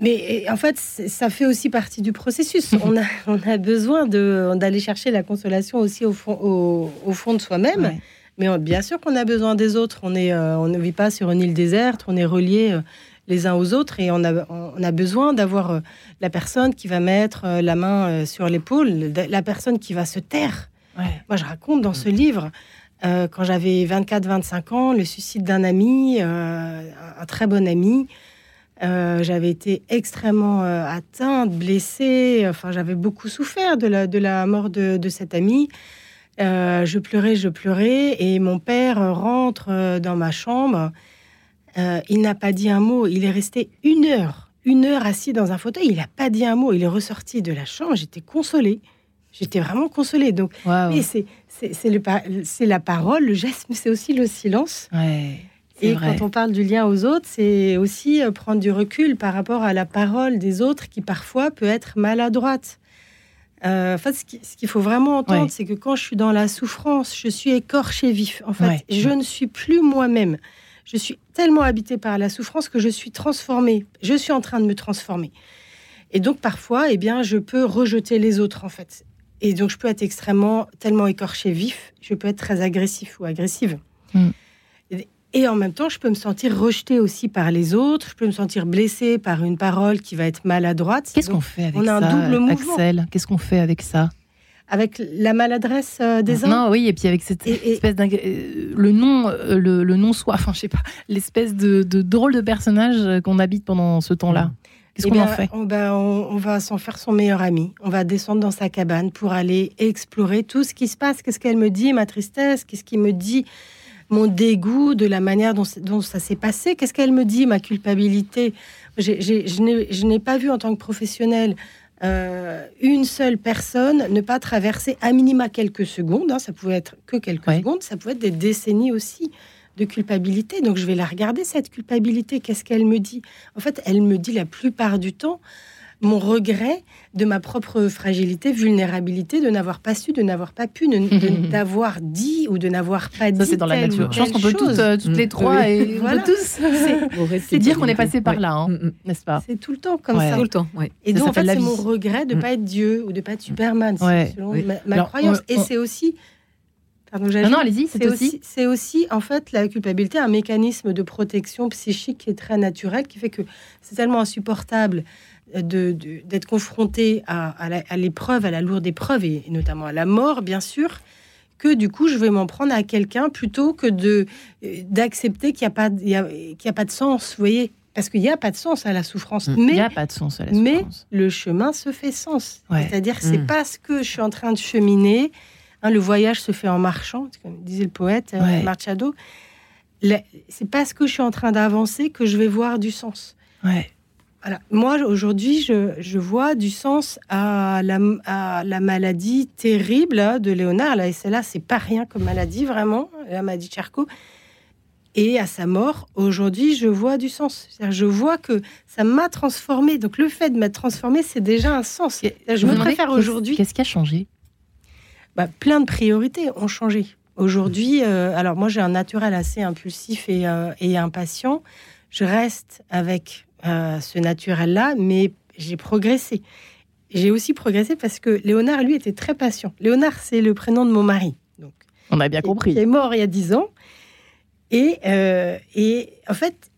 Mais en fait, ça fait aussi partie du processus. on, a, on a besoin d'aller chercher la consolation aussi au fond, au, fond de soi-même. Mais bien sûr qu'on a besoin des autres. On, est, euh, on ne vit pas sur une île déserte, on est relié euh, les uns aux autres et on a, on a besoin d'avoir euh, la personne qui va mettre la main sur l'épaule, la personne qui va se taire. Moi, je raconte dans ce livre, quand j'avais 24-25 ans, le suicide d'un ami, un très bon ami. J'avais été extrêmement atteinte, blessée. Enfin, j'avais beaucoup souffert de la, de la mort de, de cet ami. je pleurais, je pleurais, et mon père rentre dans ma chambre euh, il n'a pas dit un mot. Il est resté une heure, une heure assis dans un fauteuil. Il n'a pas dit un mot. Il est ressorti de la chambre. J'étais consolée. J'étais vraiment consolée. Donc, c'est la parole, le geste, mais c'est aussi le silence. Et quand on parle du lien aux autres, c'est aussi euh, prendre du recul par rapport à la parole des autres qui parfois peut être maladroite. Euh, en fait, ce qu'il faut vraiment entendre, c'est que quand je suis dans la souffrance, je suis écorché vif. En fait, je ne suis plus moi-même. Je suis tellement habité par la souffrance que je suis transformée. Je suis en train de me transformer. Et donc, parfois, eh bien, je peux rejeter les autres, en fait. Et donc, je peux être extrêmement, tellement écorché vif, je peux être très agressif ou agressive. Mm. Et en même temps, je peux me sentir rejetée aussi par les autres. Je peux me sentir blessée par une parole qui va être maladroite. Qu'est-ce qu'on fait avec ça On a un double mouvement. Axel, qu'est-ce qu'on fait avec ça avec la maladresse euh, des uns. Non, oui, et puis avec cette espèce d'un euh, le nom, euh, le, le non soi, enfin je sais pas, l'espèce de, drôle de personnage qu'on habite pendant ce temps-là. Mm. Qu'est-ce eh qu'on en fait ben, on, on, va s'en faire son meilleur ami. On va descendre dans sa cabane pour aller explorer tout ce qui se passe. Qu'est-ce qu'elle me dit, ma tristesse? Qu'est-ce qui me dit mon dégoût de la manière dont, ça s'est passé. Qu'est-ce qu'elle me dit, ma culpabilité? Je n'ai pas vu en tant que professionnel euh, une seule personne ne pas traverser à minima quelques secondes. Hein, ça pouvait être que quelques secondes, ça pouvait être des décennies aussi de culpabilité. Donc je vais la regarder, cette culpabilité. Qu'est-ce qu'elle me dit? En fait, elle me dit la plupart du temps mon regret de ma propre fragilité, vulnérabilité, de n'avoir pas su, de n'avoir pas pu, d'avoir dit ou de n'avoir pas dit. Ça, c'est dans la nature. Je pense qu'on peut toutes, euh, toutes les trois et voilà. tous. C'est dire qu'on est passé par là, hein, mm, mm. n'est-ce pas? C'est tout le temps comme ça. Tout le temps. Et donc, en fait, c'est mon regret de ne mm. pas être Dieu ou de ne pas être Superman, selon ma, croyance. Et c'est aussi. Pardon, non, non, allez-y, c'est aussi. C'est aussi, en fait, la culpabilité, un mécanisme de protection psychique qui est très naturel, qui fait que c'est tellement insupportable d'être confronté à, l'épreuve, à la lourde épreuve, et, notamment à la mort, bien sûr, que du coup, je vais m'en prendre à quelqu'un plutôt que de d'accepter qu'il n'y a, pas, a, pas de sens, vous voyez parce qu'il n'y a pas de sens à la souffrance. Mm. Mais, il n'y a pas de sens à la souffrance. Mais le chemin se fait sens. C'est-à-dire que c'est mm. parce que je suis en train de cheminer, hein, le voyage se fait en marchant, comme disait le poète euh, ouais. Machado. C'est parce que je suis en train d'avancer que je vais voir du sens. Ouais. Moi, aujourd'hui, je, vois du sens à la, la maladie terrible de Léonard. Et celle-là, c'est pas rien comme maladie, vraiment, la maladie de Charcot. Et à sa mort, aujourd'hui, je vois du sens. Je vois que ça m'a transformé. Donc, le fait de m'être transformé, c'est déjà un sens. Je me préfère aujourd'hui. Qu'est-ce qui a changé? Bah, Plein de priorités ont changé. Aujourd'hui, euh, alors moi, j'ai un naturel assez impulsif et, euh, et impatient. Je reste avec euh, ce naturel-là, mais j'ai progressé. J'ai aussi progressé parce que Léonard, lui, était très patient. Léonard, c'est le prénom de mon mari. Donc, On a bien compris. Il est mort il y a dix ans. Et, euh, et en fait,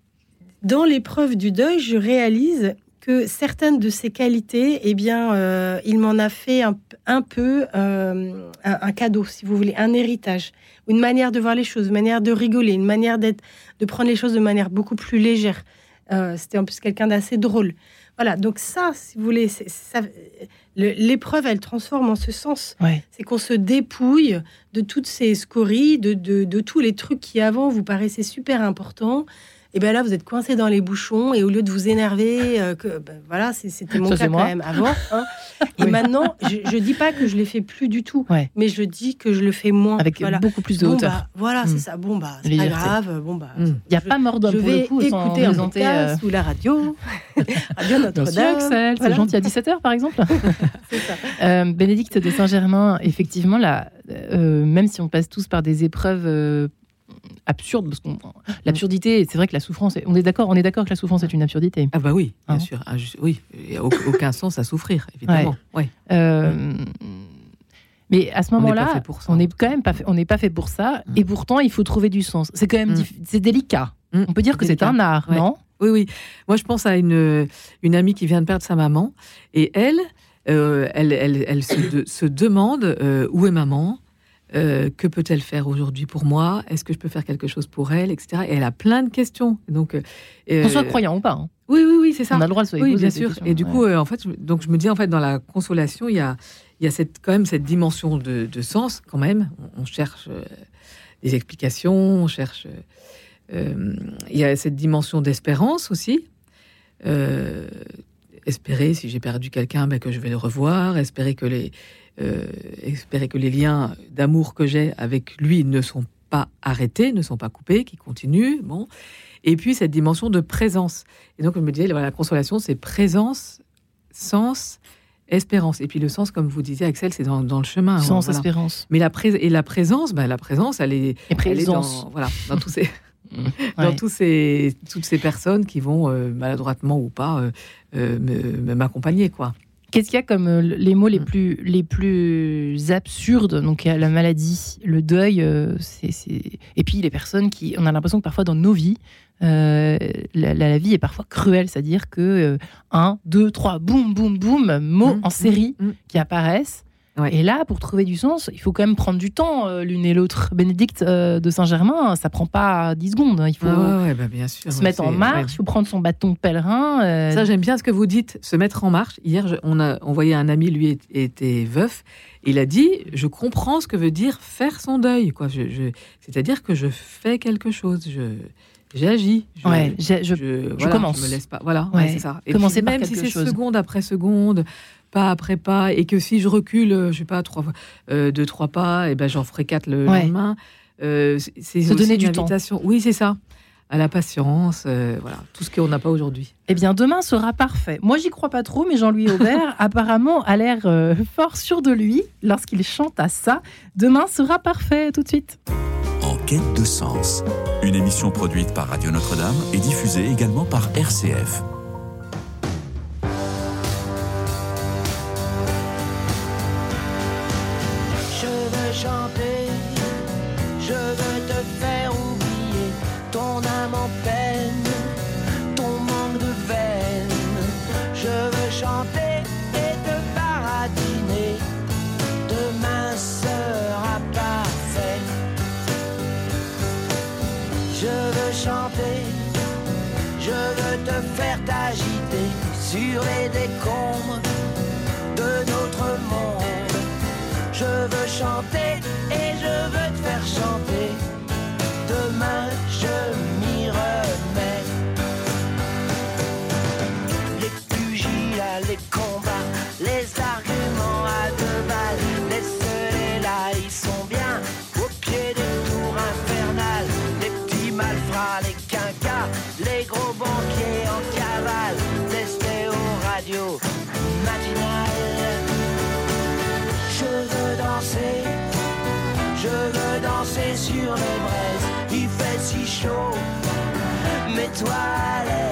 dans l'épreuve du deuil, je réalise que certaines de ses qualités, eh bien, euh, il m'en a fait un, peu un, cadeau, si vous voulez, un héritage, une manière de voir les choses, une manière de rigoler, une manière d'être, de prendre les choses de manière beaucoup plus légère. Euh, c'était en plus quelqu'un d'assez drôle. Voilà, donc ça, si vous voulez, l'épreuve, elle transforme en ce sens. C'est qu'on se dépouille de toutes ces scories, de, de, tous les trucs qui avant vous paraissaient super importants et bien là, vous êtes coincé dans les bouchons et au lieu de vous énerver, euh, que ben, voilà, c'était mon cas quand même avant. Hein. Et maintenant, je, ne dis pas que je l'ai fait plus du tout, mais je dis que je le fais moins. Avec beaucoup plus de hauteur. Bah, voilà, c'est mm. ça. Bon bah, c'est pas grave. Bon bah, il n'y a pas mort d'homme pour le coup. écouter un podcast euh... ou la radio. radio Notre-Dame. C'est gentil à 17h par exemple. ça. Euh, Bénédicte de Saint-Germain, effectivement, là, euh, même si on passe tous par des épreuves absurde parce qu'on l'absurdité c'est vrai que la souffrance on est d'accord on est d'accord que la souffrance est une absurdité. Ah bah oui bien hein sûr ah, oui il n'y a aucun sens à souffrir évidemment ouais. Euh, mais à ce moment-là on n'est quand même pas fait, on n'est pas fait pour ça mm. et pourtant il faut trouver du sens. C'est quand même mm. c'est délicat. Mm. on peut dire que c'est un art non? Oui oui. Moi je pense à une une amie qui vient de perdre sa maman et elle euh, elle, elle, elle se, se demande euh, où est maman? Euh, que peut-elle faire aujourd'hui pour moi? Est-ce que je peux faire quelque chose pour elle, etc. Et elle a plein de questions. Donc, euh, soit croyant ou pas. Hein. Oui, oui, oui, c'est ça. On a le droit de se Oui, bien sûr. Et du coup, euh, en fait, donc je me dis en fait dans la consolation, il y a, il y a cette, quand même cette dimension de, sens quand même. On, cherche des explications, on cherche. il y a cette dimension d'espérance aussi. espérer si j'ai perdu quelqu'un, ben, que je vais le revoir. Espérer que les euh, espérer que les liens d'amour que j'ai avec lui ne sont pas arrêtés, ne sont pas coupés, qui continuent. Bon. Et puis cette dimension de présence. Et donc je me disais, la consolation, c'est présence, sens espérance. Et puis le sens, comme vous disiez, Axel, c'est dans, le chemin. Sens, espérance. Mais la, et la présence, bah, la présence, elle est, présence. dans, voilà, dans tous ces... dans tous ces, toutes ces personnes qui vont maladroitement ou pas m'accompagner, quoi. Qu'est-ce qu'il y a comme euh, les mots les mm. plus, les plus absurdes? Donc, il y a la maladie, le deuil, euh, c'est, et puis les personnes qui. On a l'impression que parfois dans nos vies, euh, la, vie est parfois cruelle, c'est-à-dire que un, deux, trois, boum, boum, boum, mots mm, en série mm, qui apparaissent. Et là, pour trouver du sens, il faut quand même prendre du temps euh, l'une et l'autre. Bénédicte euh, de Saint-Germain, ça prend pas 10 secondes. Hein. Il faut bah, bien sûr, se mettre en marche, il faut prendre son bâton pèlerin. Euh. Ça, j'aime bien ce que vous dites, se mettre en marche. Hier, on, a, on voyait un ami, lui était veuf. Il a dit Je comprends ce que veut dire faire son deuil. Quoi. Je, C'est-à-dire que je fais quelque chose. Je. J'agis. Je, ouais, je, je, commence. Je me laisse pas. Voilà, c'est ça. Et Commencer même si c'est seconde après seconde, pas après pas, et que si je recule, euh, je sais pas, trois, euh, deux, trois pas, et ben j'en ferai quatre le lendemain. Euh, c'est se donner du invitation. Oui, c'est ça. À la patience, euh, voilà, tout ce qu'on n'a pas aujourd'hui. Eh bien, demain sera parfait. Moi, j'y crois pas trop, mais Jean-Louis Aubert, apparemment, a l'air fort sûr de lui lorsqu'il chante à ça. Demain sera parfait, tout de suite. En quête de sens, une émission produite par Radio Notre-Dame et diffusée également par RCF. Sur les décombres de notre monde. Je veux chanter et je veux te faire chanter. Demain, je twilight.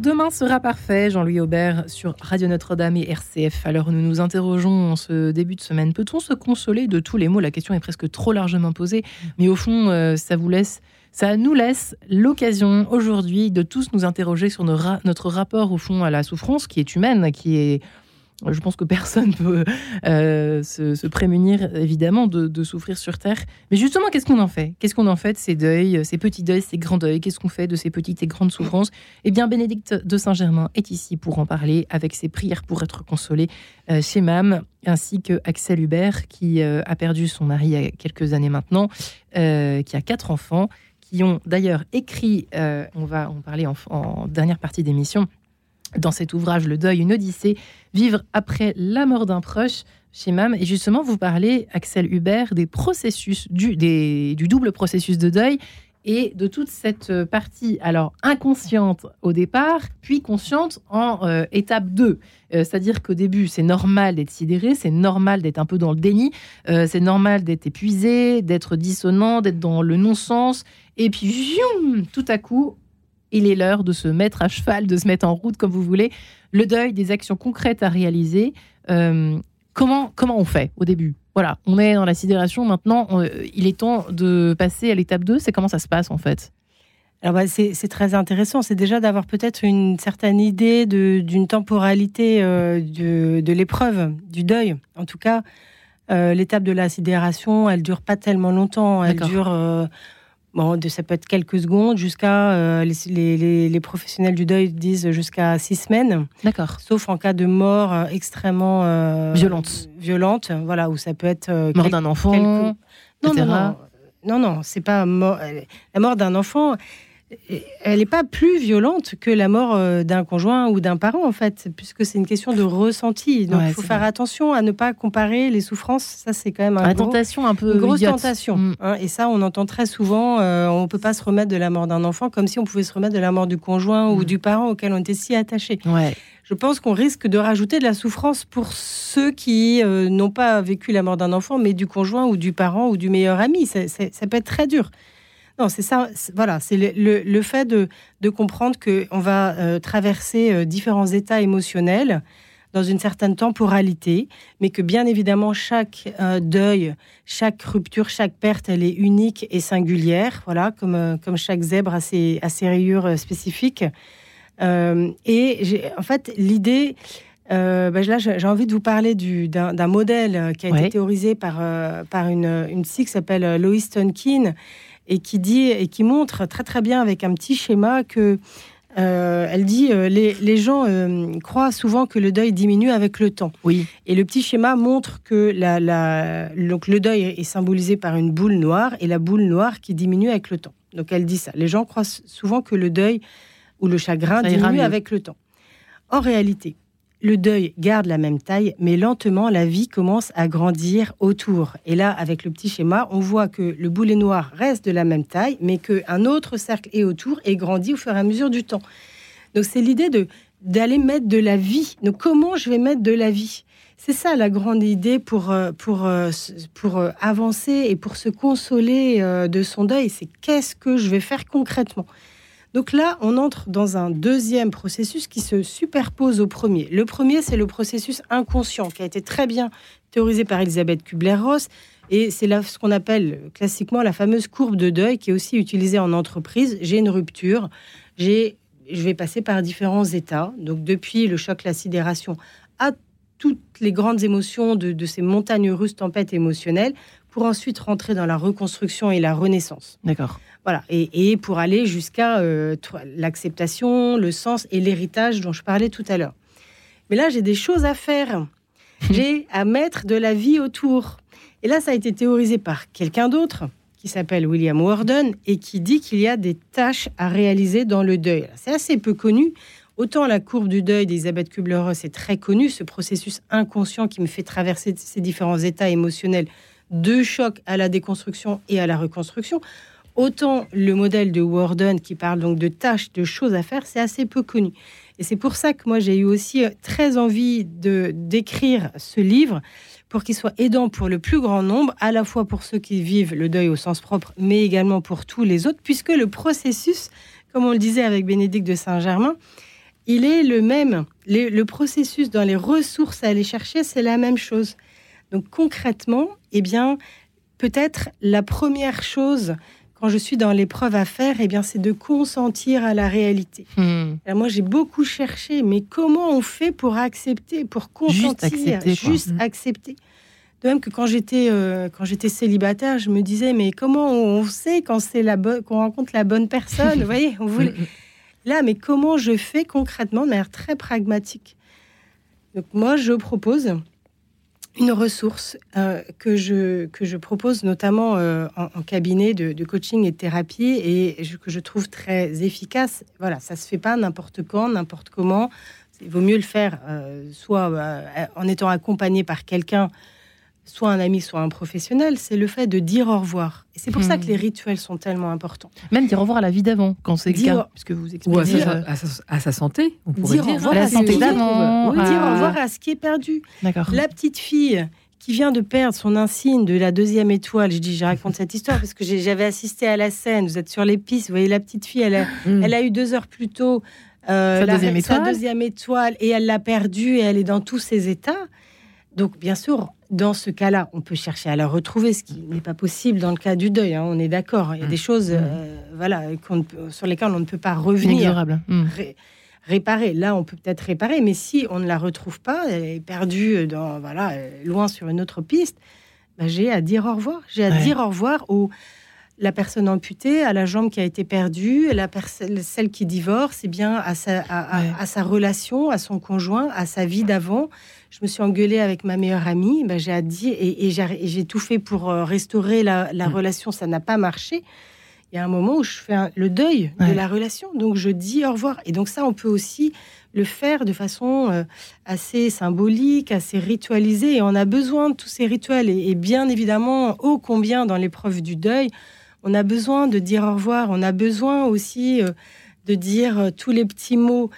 Demain sera parfait, Jean-Louis Aubert sur Radio Notre-Dame et RCF. Alors nous nous interrogeons en ce début de semaine, peut-on se consoler de tous les mots? La question est presque trop largement posée, mais au fond, euh, ça vous laisse ça nous laisse l'occasion aujourd'hui de tous nous interroger sur notre rapport au fond à la souffrance qui est humaine, qui est je pense que personne peut euh, se, prémunir, évidemment, de, souffrir sur Terre. Mais justement, qu'est-ce qu'on en fait? Qu'est-ce qu'on en fait de ces deuils, ces petits deuils, ces grands deuils? Qu'est-ce qu'on fait de ces petites et grandes souffrances? Eh bien, Bénédicte de Saint-Germain est ici pour en parler, avec ses prières pour être consolé euh, chez MAM, ainsi que Axel Hubert, qui euh, a perdu son mari il y a quelques années maintenant, qui a quatre enfants qui ont d'ailleurs écrit, on va en parler en, en dernière partie d'émission, dans cet ouvrage Le deuil, une odyssée, vivre après la mort d'un proche chez MAM. Et justement, vous parlez, Axel Hubert, des processus, du, double processus de deuil et de toute cette euh, partie, alors inconsciente au départ, puis consciente en euh, étape 2. Euh, C'est-à-dire qu'au début, c'est normal d'être sidéré, c'est normal d'être un peu dans le déni, c'est normal d'être épuisé, d'être dissonant, d'être dans le non-sens. Et puis, tout à coup, il est l'heure de se mettre à cheval, de se mettre en route, comme vous voulez. Le deuil, des actions concrètes à réaliser. Euh, comment, comment on fait au début? Voilà, on est dans la sidération. Maintenant, on- il est temps de passer à l'étape 2. C'est comment ça se passe en fait? Alors bah, c'est très intéressant. C'est déjà d'avoir peut-être une certaine idée d'une temporalité euh, de, de l'épreuve, du deuil. En tout cas, euh, l'étape de la sidération, elle dure pas tellement longtemps. Elle dure, euh, bon, de, ça peut être quelques secondes jusqu'à euh, les, les- professionnels du deuil disent jusqu'à six semaines, D'accord. sauf en cas de mort euh, extrêmement euh, Violente. Violente, voilà, où ça peut être Mort d'un enfant. quelques- non, non, etc. non, non, non, c'est pas mort. La mort d'un enfant, elle n'est pas plus violente que la mort euh, d'un conjoint ou d'un parent, en fait, puisque c'est une question de ressenti. Donc, Ouais, il faut faire vrai. attention à ne pas comparer les souffrances. Ça, c'est quand même un La gros- tentation un peu une grosse idiote. tentation. Mm. hein. et ça, on entend très souvent, euh, on ne peut pas se remettre de la mort d'un enfant comme si on pouvait se remettre de la mort du conjoint ou Mm. du parent auquel on était si attaché. Ouais. Je pense qu'on risque de rajouter de la souffrance pour ceux qui euh, n'ont pas vécu la mort d'un enfant, mais du conjoint ou du parent ou du meilleur ami. Ça peut être très dur. Non, c'est ça. Voilà, c'est le, le- le fait de, de comprendre qu'on va euh, traverser euh, différents états émotionnels dans une certaine temporalité, mais que bien évidemment chaque euh, deuil, chaque rupture, chaque perte, elle est unique et singulière. Voilà, comme, euh, comme chaque zèbre a ses, a ses rayures euh, spécifiques. Et en fait, l'idée, ben là, j'ai envie de vous parler du- d'un modèle qui a Ouais. été théorisé par, par une, une psy qui s'appelle Lois Tonkin et qui dit et qui montre très très bien avec un petit schéma que euh, elle dit euh, les, les gens euh, croient souvent que le deuil diminue avec le temps. Oui. Et le petit schéma montre que la, la- donc le deuil est symbolisé par une boule noire et la boule noire qui diminue avec le temps. Donc elle dit ça. Les gens croient souvent que le deuil ou le chagrin Ça diminue avec le temps. En réalité, le deuil garde la même taille, mais lentement, la vie commence à grandir autour. Et là, avec le petit schéma, on voit que le boulet noir reste de la même taille, mais qu'un autre cercle est autour et grandit au fur et à mesure du temps. Donc c'est l'idée de d'aller mettre de la vie. Donc comment je vais mettre de la vie? C'est ça la grande idée pour, euh, pour, euh, pour euh, avancer et pour se consoler de son deuil. C'est qu'est-ce que je vais faire concrètement? Donc là, on entre dans un deuxième processus qui se superpose au premier. Le premier, c'est le processus inconscient qui a été très bien théorisé par Elisabeth Kubler-Ross. Et c'est là ce qu'on appelle classiquement la fameuse courbe de deuil qui est aussi utilisée en entreprise. J'ai une rupture, j'ai, je vais passer par différents états. Donc depuis le choc, la sidération, à toutes les grandes émotions de, de ces montagnes russes, tempêtes émotionnelles, pour ensuite rentrer dans la reconstruction et la renaissance. D'accord. Voilà, et, et pour aller jusqu'à euh, l'acceptation, le sens et l'héritage dont je parlais tout à l'heure. Mais là, j'ai des choses à faire. J'ai à mettre de la vie autour. Et là, ça a été théorisé par quelqu'un d'autre qui s'appelle William Worden et qui dit qu'il y a des tâches à réaliser dans le deuil. C'est assez peu connu. Autant la courbe du deuil d'Elisabeth Kubler-Ross est très connue, ce processus inconscient qui me fait traverser ces différents états émotionnels de choc à la déconstruction et à la reconstruction. Autant le modèle de Worden qui parle donc de tâches, de choses à faire, c'est assez peu connu. Et c'est pour ça que moi j'ai eu aussi euh, très envie de d'écrire ce livre pour qu'il soit aidant pour le plus grand nombre, à la fois pour ceux qui vivent le deuil au sens propre, mais également pour tous les autres, puisque le processus, comme on le disait avec Bénédicte de Saint-Germain, il est le même. Le processus dans les ressources à aller chercher, c'est la même chose. Donc concrètement, eh bien, peut-être la première chose quand je suis dans l'épreuve à faire, eh bien, c'est de consentir à la réalité. Hmm. Alors moi, j'ai beaucoup cherché, mais comment on fait pour accepter, pour consentir, accepter, quoi. juste Mm. accepter? De même que quand j'étais euh, quand j'étais célibataire, je me disais, mais comment on sait quand c'est la bonne, qu'on rencontre la bonne personne Vous voyez, on voulait... Là, mais comment je fais concrètement de manière très pragmatique? Donc moi, je propose une ressource euh, que, je, que je propose notamment euh, en, cabinet de, coaching et de thérapie et que je trouve très efficace. Voilà, ça se fait pas n'importe quand, n'importe comment. Il vaut mieux le faire euh, soit en étant accompagné par quelqu'un soit un ami, soit un professionnel, c'est le fait de dire au revoir. Et c'est pour ça que hmm. les rituels sont tellement importants. Même dire au revoir à la vie d'avant, quand c'est le cas, puisque vous expliquez. à, sa, santé, on pourrait dire. Au revoir à, la santé d'avant. Dire au revoir à ce qui est perdu. La petite fille qui vient de perdre son insigne de la deuxième étoile. Je dis, je raconte cette histoire parce que j'avais assisté à la scène. Vous êtes sur les pistes, vous voyez la petite fille, elle a, hmm. elle a eu deux heures plus tôt euh, sa, deuxième étoile. sa deuxième étoile et elle l'a perdue et elle est dans tous ses états. Donc, bien sûr, dans ce cas-là, on peut chercher à la retrouver, ce qui n'est pas possible dans le cas du deuil. Hein, on est d'accord. Il y a des mmh. choses, mmh. Euh, voilà, sur lesquelles on ne peut pas revenir. Mmh. réparer. Là, on peut peut-être réparer, mais si on ne la retrouve pas, elle est perdue dans, voilà, loin sur une autre piste. Bah, j'ai à dire au revoir. J'ai à dire au revoir au la personne amputée, à la jambe qui a été perdue, la celle qui divorce, et eh bien à sa, à, sa relation, à son conjoint, à sa vie d'avant. Je me suis engueulée avec ma meilleure amie, ben, j'ai dit et, et j'ai tout fait pour euh, restaurer la, mm. relation, ça n'a pas marché. Il y a un moment où je fais le deuil de la relation, donc je dis au revoir. Et donc ça, on peut aussi le faire de façon euh, assez symbolique, assez ritualisée. Et on a besoin de tous ces rituels. Et, et bien évidemment, ô combien dans l'épreuve du deuil, on a besoin de dire au revoir, on a besoin aussi euh, de dire euh, tous les petits mots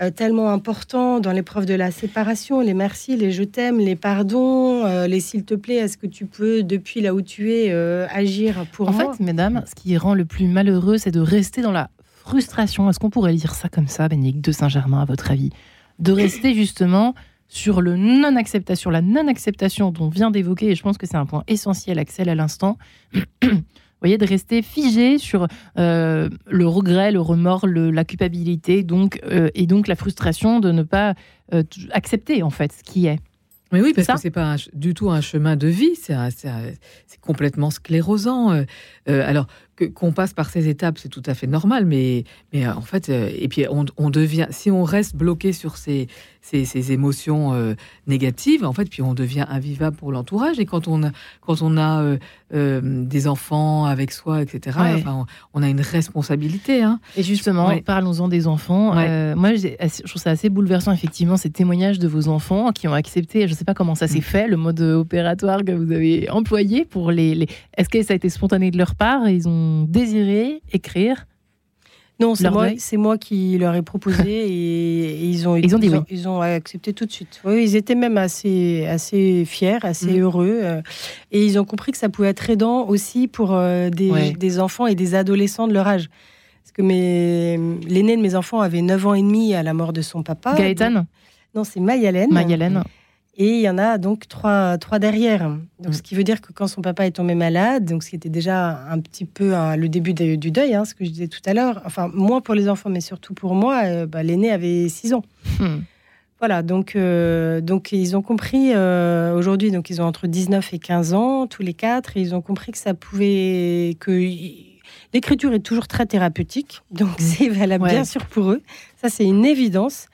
euh, tellement importants dans l'épreuve de la séparation, les merci, les je t'aime, les pardons, les s'il te plaît, est-ce que tu peux, depuis là où tu es, agir pour moi En fait, mesdames, ce qui rend le plus malheureux, c'est de rester dans la frustration. Est-ce qu'on pourrait dire ça comme ça, Bénédicte de Saint-Germain, à votre avis? De rester justement sur le non-acceptation, la non-acceptation dont vient d'évoquer, et je pense que c'est un point essentiel, Axel, à l'instant, voyez, de rester figé sur euh, le regret, le remords, la culpabilité, donc, euh, et donc la frustration de ne pas euh, accepter en fait ce qui est. Mais oui, parce que c'est pas du tout un chemin de vie, c'est complètement sclérosant. alors qu'on passe par ces étapes, c'est tout à fait normal, mais, mais en fait, et puis on, on, devient, si on reste bloqué sur ces, ces, émotions euh, négatives, en fait, puis on devient invivable pour l'entourage. Et quand on a, quand on a euh, euh, des enfants avec soi, etc., on, a une responsabilité. Hein. Et justement, parlons-en des enfants. moi, je trouve ça assez bouleversant, effectivement, ces témoignages de vos enfants qui ont accepté, je ne sais pas comment ça s'est mm. fait, le mode opératoire que vous avez employé pour les... les... Est-ce que ça a été spontané de leur part Ils ont désiré écrire non, c'est moi, c'est moi qui leur ai proposé et, ils ont ils ont dit oui. ils ont accepté tout de suite. Oui, ils étaient même assez assez fiers, assez mm. heureux euh, et ils ont compris que ça pouvait être aidant aussi pour euh, des, des, enfants et des adolescents de leur âge. Parce que mes l'aîné de mes enfants avait 9 ans et demi à la mort de son papa. Gaëtan Non, c'est Mayalène. Mayalène. Et il y en a donc trois, trois derrière. Donc, Ce qui veut dire que quand son papa est tombé malade, donc ce qui était déjà un petit peu le début du deuil, hein, ce que je disais tout à l'heure, enfin, moins pour les enfants, mais surtout pour moi, euh, bah, l'aîné avait 6 ans. Hmm. Voilà, donc, euh, donc ils ont compris euh, aujourd'hui, donc ils ont entre 19 et 15 ans, tous les quatre, et ils ont compris que ça pouvait. que l'écriture est toujours très thérapeutique, donc c'est valable bien sûr pour eux. Ça, c'est une évidence.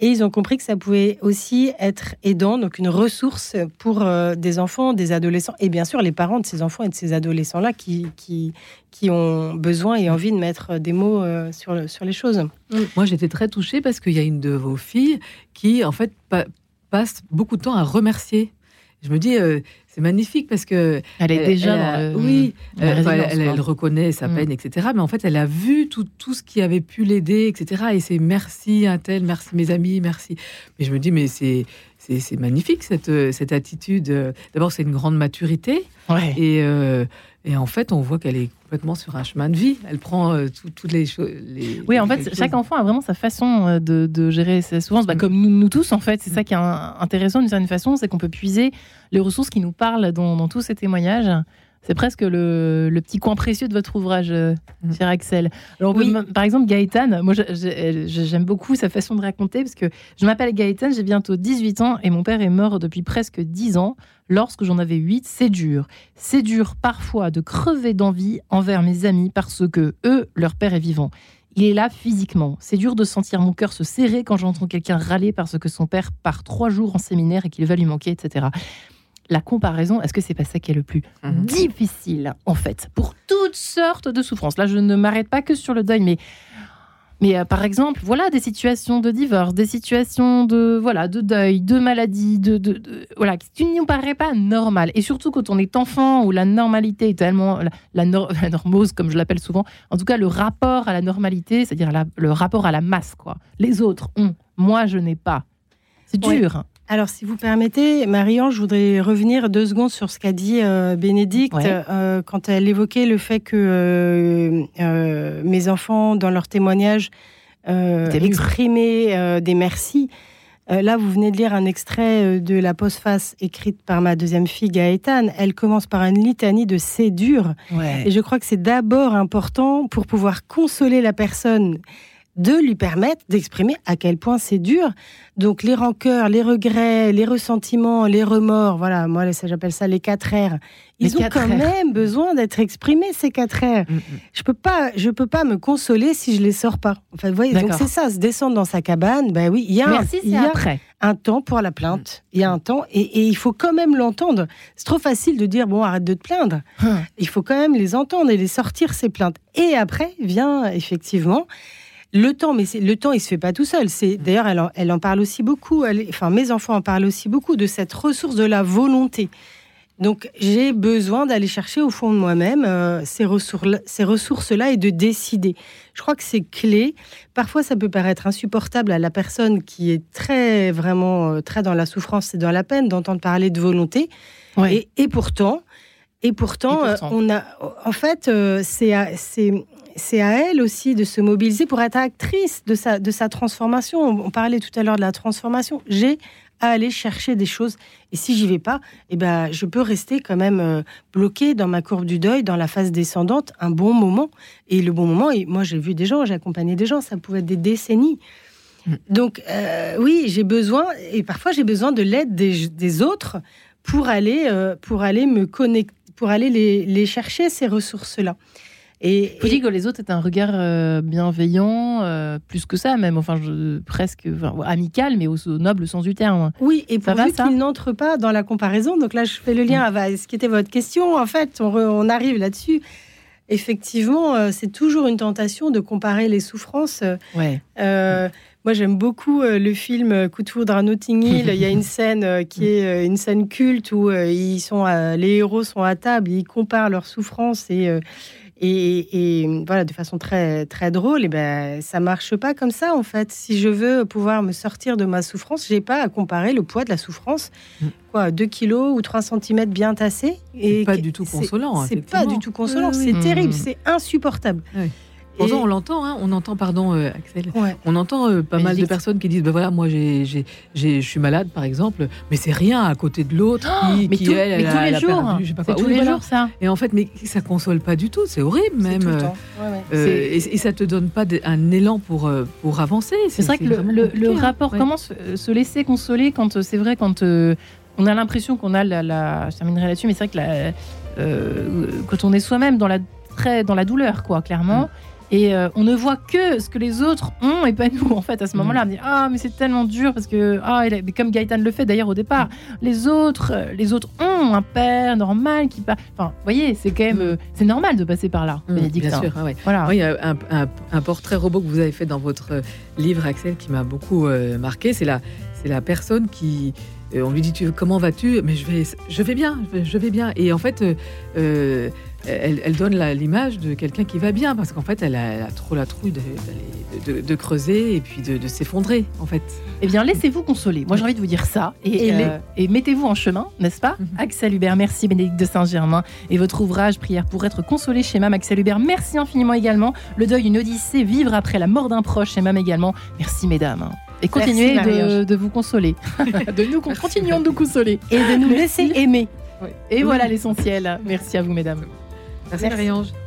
Et ils ont compris que ça pouvait aussi être aidant, donc une ressource pour euh, des enfants, des adolescents, et bien sûr les parents de ces enfants et de ces adolescents-là qui, qui, qui, ont besoin et envie de mettre des mots euh, sur, sur les choses. Moi, j'étais très touchée parce qu'il y a une de vos filles qui, en fait, passe beaucoup de temps à remercier. Je me dis, euh, c'est magnifique parce que elle est déjà oui, elle, reconnaît sa mm. peine, etc. Mais en fait, elle a vu tout, tout ce qui avait pu l'aider, etc. Et c'est merci un tel, merci mes amis, merci. Mais je me dis, mais c'est c'est magnifique cette, cette attitude. D'abord, c'est une grande maturité. Et, euh, et en fait, on voit qu'elle est complètement sur un chemin de vie. Elle prend euh, toutes les choses. Oui, en fait, chaque enfant a vraiment sa façon euh, de, de gérer ses souffrances, bah, mm. comme nous, nous, tous, en fait. C'est ça qui est intéressant d'une certaine façon, c'est qu'on peut puiser les ressources qui nous parlent dans, dans tous ces témoignages. C'est presque le, petit coin précieux de votre ouvrage, euh, mm. cher Axel. Alors, par exemple, Gaëtan, moi j'aime beaucoup sa façon de raconter parce que je m'appelle Gaëtan, j'ai bientôt 18 ans et mon père est mort depuis presque 10 ans. Lorsque j'en avais 8, c'est dur. C'est dur parfois de crever d'envie envers mes amis parce que eux, leur père est vivant. il est là physiquement. C'est dur de sentir mon cœur se serrer quand j'entends quelqu'un râler parce que son père part trois jours en séminaire et qu'il va lui manquer, etc. La comparaison, est-ce que c'est pas ça qui est le plus Mhm. difficile, en fait, pour toutes sortes de souffrances? Là, je ne m'arrête pas que sur le deuil, mais mais euh, par exemple, voilà des situations de divorce, des situations de voilà de deuil, de maladie, de, de, de- voilà qui ne nous paraît pas normal. Et surtout quand on est enfant où la normalité est tellement la, la, nor- la normose comme je l'appelle souvent. En tout cas, le rapport à la normalité, c'est-à-dire le rapport à la masse quoi. Les autres ont, moi je n'ai pas. C'est Ouais. dur. Alors, si vous permettez, Marie-Ange, je voudrais revenir deux secondes sur ce qu'a dit euh, Bénédicte Ouais. euh, quand elle évoquait le fait que euh, mes enfants, dans leur témoignage, exprimaient des merci. Là, vous venez de lire un extrait de la postface écrite par ma deuxième fille Gaëtane. Elle commence par une litanie de c'est dur. Et je crois que c'est d'abord important pour pouvoir consoler la personne de lui permettre d'exprimer à quel point c'est dur. Donc les rancœurs, les regrets, les ressentiments, les remords, voilà, moi j'appelle ça les quatre R. Ils Les ont quand R. même besoin d'être exprimés ces quatre R. Mm, mm. Je peux pas, je peux pas me consoler si je les sors pas. Enfin, vous voyez, donc c'est ça, se descendre dans sa cabane. Ben oui, il y a, un, Merci, il c'est y a après. un temps pour la plainte. Il y a un temps et, et il faut quand même l'entendre. C'est trop facile de dire bon, arrête de te plaindre. Hum. Il faut quand même les entendre et les sortir ces plaintes. Et après vient effectivement le temps, mais le temps, il se fait pas tout seul. C'est d'ailleurs, elle, en- elle en parle aussi beaucoup. elle- enfin, mes enfants en parlent aussi beaucoup de cette ressource de la volonté. Donc, j'ai besoin d'aller chercher au fond de moi-même euh, ces ressources, ces ressources-là et de décider. Je crois que c'est clé. Parfois, ça peut paraître insupportable à la personne qui est très, vraiment, euh, très dans la souffrance et dans la peine d'entendre parler de volonté. Ouais. Et, et pourtant, et pourtant, Et euh, pourtant. on a, en fait, euh, c'est c'est, à elle aussi de se mobiliser pour être actrice de sa, de sa transformation. On, on parlait tout à l'heure de la transformation. J'ai à aller chercher des choses. Et si j'y vais pas, eh ben, je peux rester quand même euh, bloquée dans ma courbe du deuil, dans la phase descendante, un bon moment. Et le bon moment, et moi j'ai vu des gens, j'ai accompagné des gens, ça pouvait être des décennies. Mm. Donc euh, oui, j'ai besoin, et parfois j'ai besoin de l'aide des, des autres pour aller, euh, pour aller me connecter, pour aller les, les chercher, ces ressources-là. Et, Vous et- dites que les autres est un regard euh, bienveillant, euh, plus que ça même, enfin je- presque enfin, amical, mais au, au noble sens du terme. Oui, et Ça pourvu qu'il n'entre pas dans la comparaison. Donc là, je fais le lien avec ce qui était votre question. En fait, on, re- on arrive là-dessus. Effectivement, euh, c'est toujours une tentation de comparer les souffrances. Ouais. Euh, moi, j'aime beaucoup euh, le film Coup de foudre à Notting Hill. Il y a une scène euh, qui est euh, une scène culte où euh, ils sont, à- les héros sont à table, ils comparent leurs souffrances et euh, et, et, voilà de façon très très drôle. Et ben, ça marche pas comme ça en fait. Si je veux pouvoir me sortir de ma souffrance, j'ai pas à comparer le poids de la souffrance. Mm. Quoi, 2 kilos ou 3 cm bien tassés C'est pas du tout consolant, C'est pas du tout consolant. Oui, oui. C'est Mm. terrible. C'est insupportable. Oui. Pourtant, on l'entend, hein, on entend, pardon, euh, Axel, Ouais. on entend euh, pas mal de personnes qui disent, ben voilà, moi, je suis malade, par exemple, mais c'est rien à côté de l'autre qui, mais qui, tout- elle, mais elle tous les jours, c'est tous Oui, les voilà. jours ça. Et en fait, mais ça console pas du tout, c'est horrible même. tout le temps. Ouais, ouais. C'est- et, et ça te donne pas un élan pour, euh, pour avancer. C'est vrai que le, le- hein. rapport, Ouais. comment se, se laisser consoler quand c'est vrai, quand on a l'impression qu'on a la, la- Je terminerai là-dessus, mais c'est vrai que la- euh, quand on est soi-même dans la, très, dans la douleur, quoi, clairement. Mm. Et euh, on ne voit que ce que les autres ont et pas nous en fait à ce Mm. moment-là. On dit ah mais c'est tellement dur parce que ah il a- mais comme Gaëtan le fait d'ailleurs au départ, les autres euh, les autres ont un père normal qui part. Enfin vous voyez c'est quand même Mm. euh, c'est normal de passer par là. Mmh, bien sûr, ah ouais. Voilà. Oui, il y a un, un- un portrait robot que vous avez fait dans votre livre, Axel, qui m'a beaucoup euh, marqué. C'est la, la personne qui. on lui dit tu, Comment vas-tu? Mais je vais, je vais bien, je vais, je vais bien. Et en fait, elle, elle donne l'image de quelqu'un qui va bien, parce qu'en fait, elle a, elle a trop la trouille de, d'aller- de- de- de creuser et puis de, de s'effondrer, en fait. Eh bien, laissez-vous consoler. Moi, j'ai envie de vous dire ça. Et, Et les- euh, et mettez-vous en chemin, n'est-ce pas Mhm. Axel Hubert, merci Bénédicte de Saint-Germain. Et votre ouvrage Prière pour être consolé chez Mam Axel Hubert, merci infiniment également. Le deuil, une odyssée, vivre après la mort d'un proche chez Mam également. Merci mesdames. Et continuez de, vous consoler. de nous, continuons de nous consoler. Et de nous Merci. laisser aimer. Et Oui. voilà l'essentiel. Merci à vous mesdames. Merci. Marie-Ange.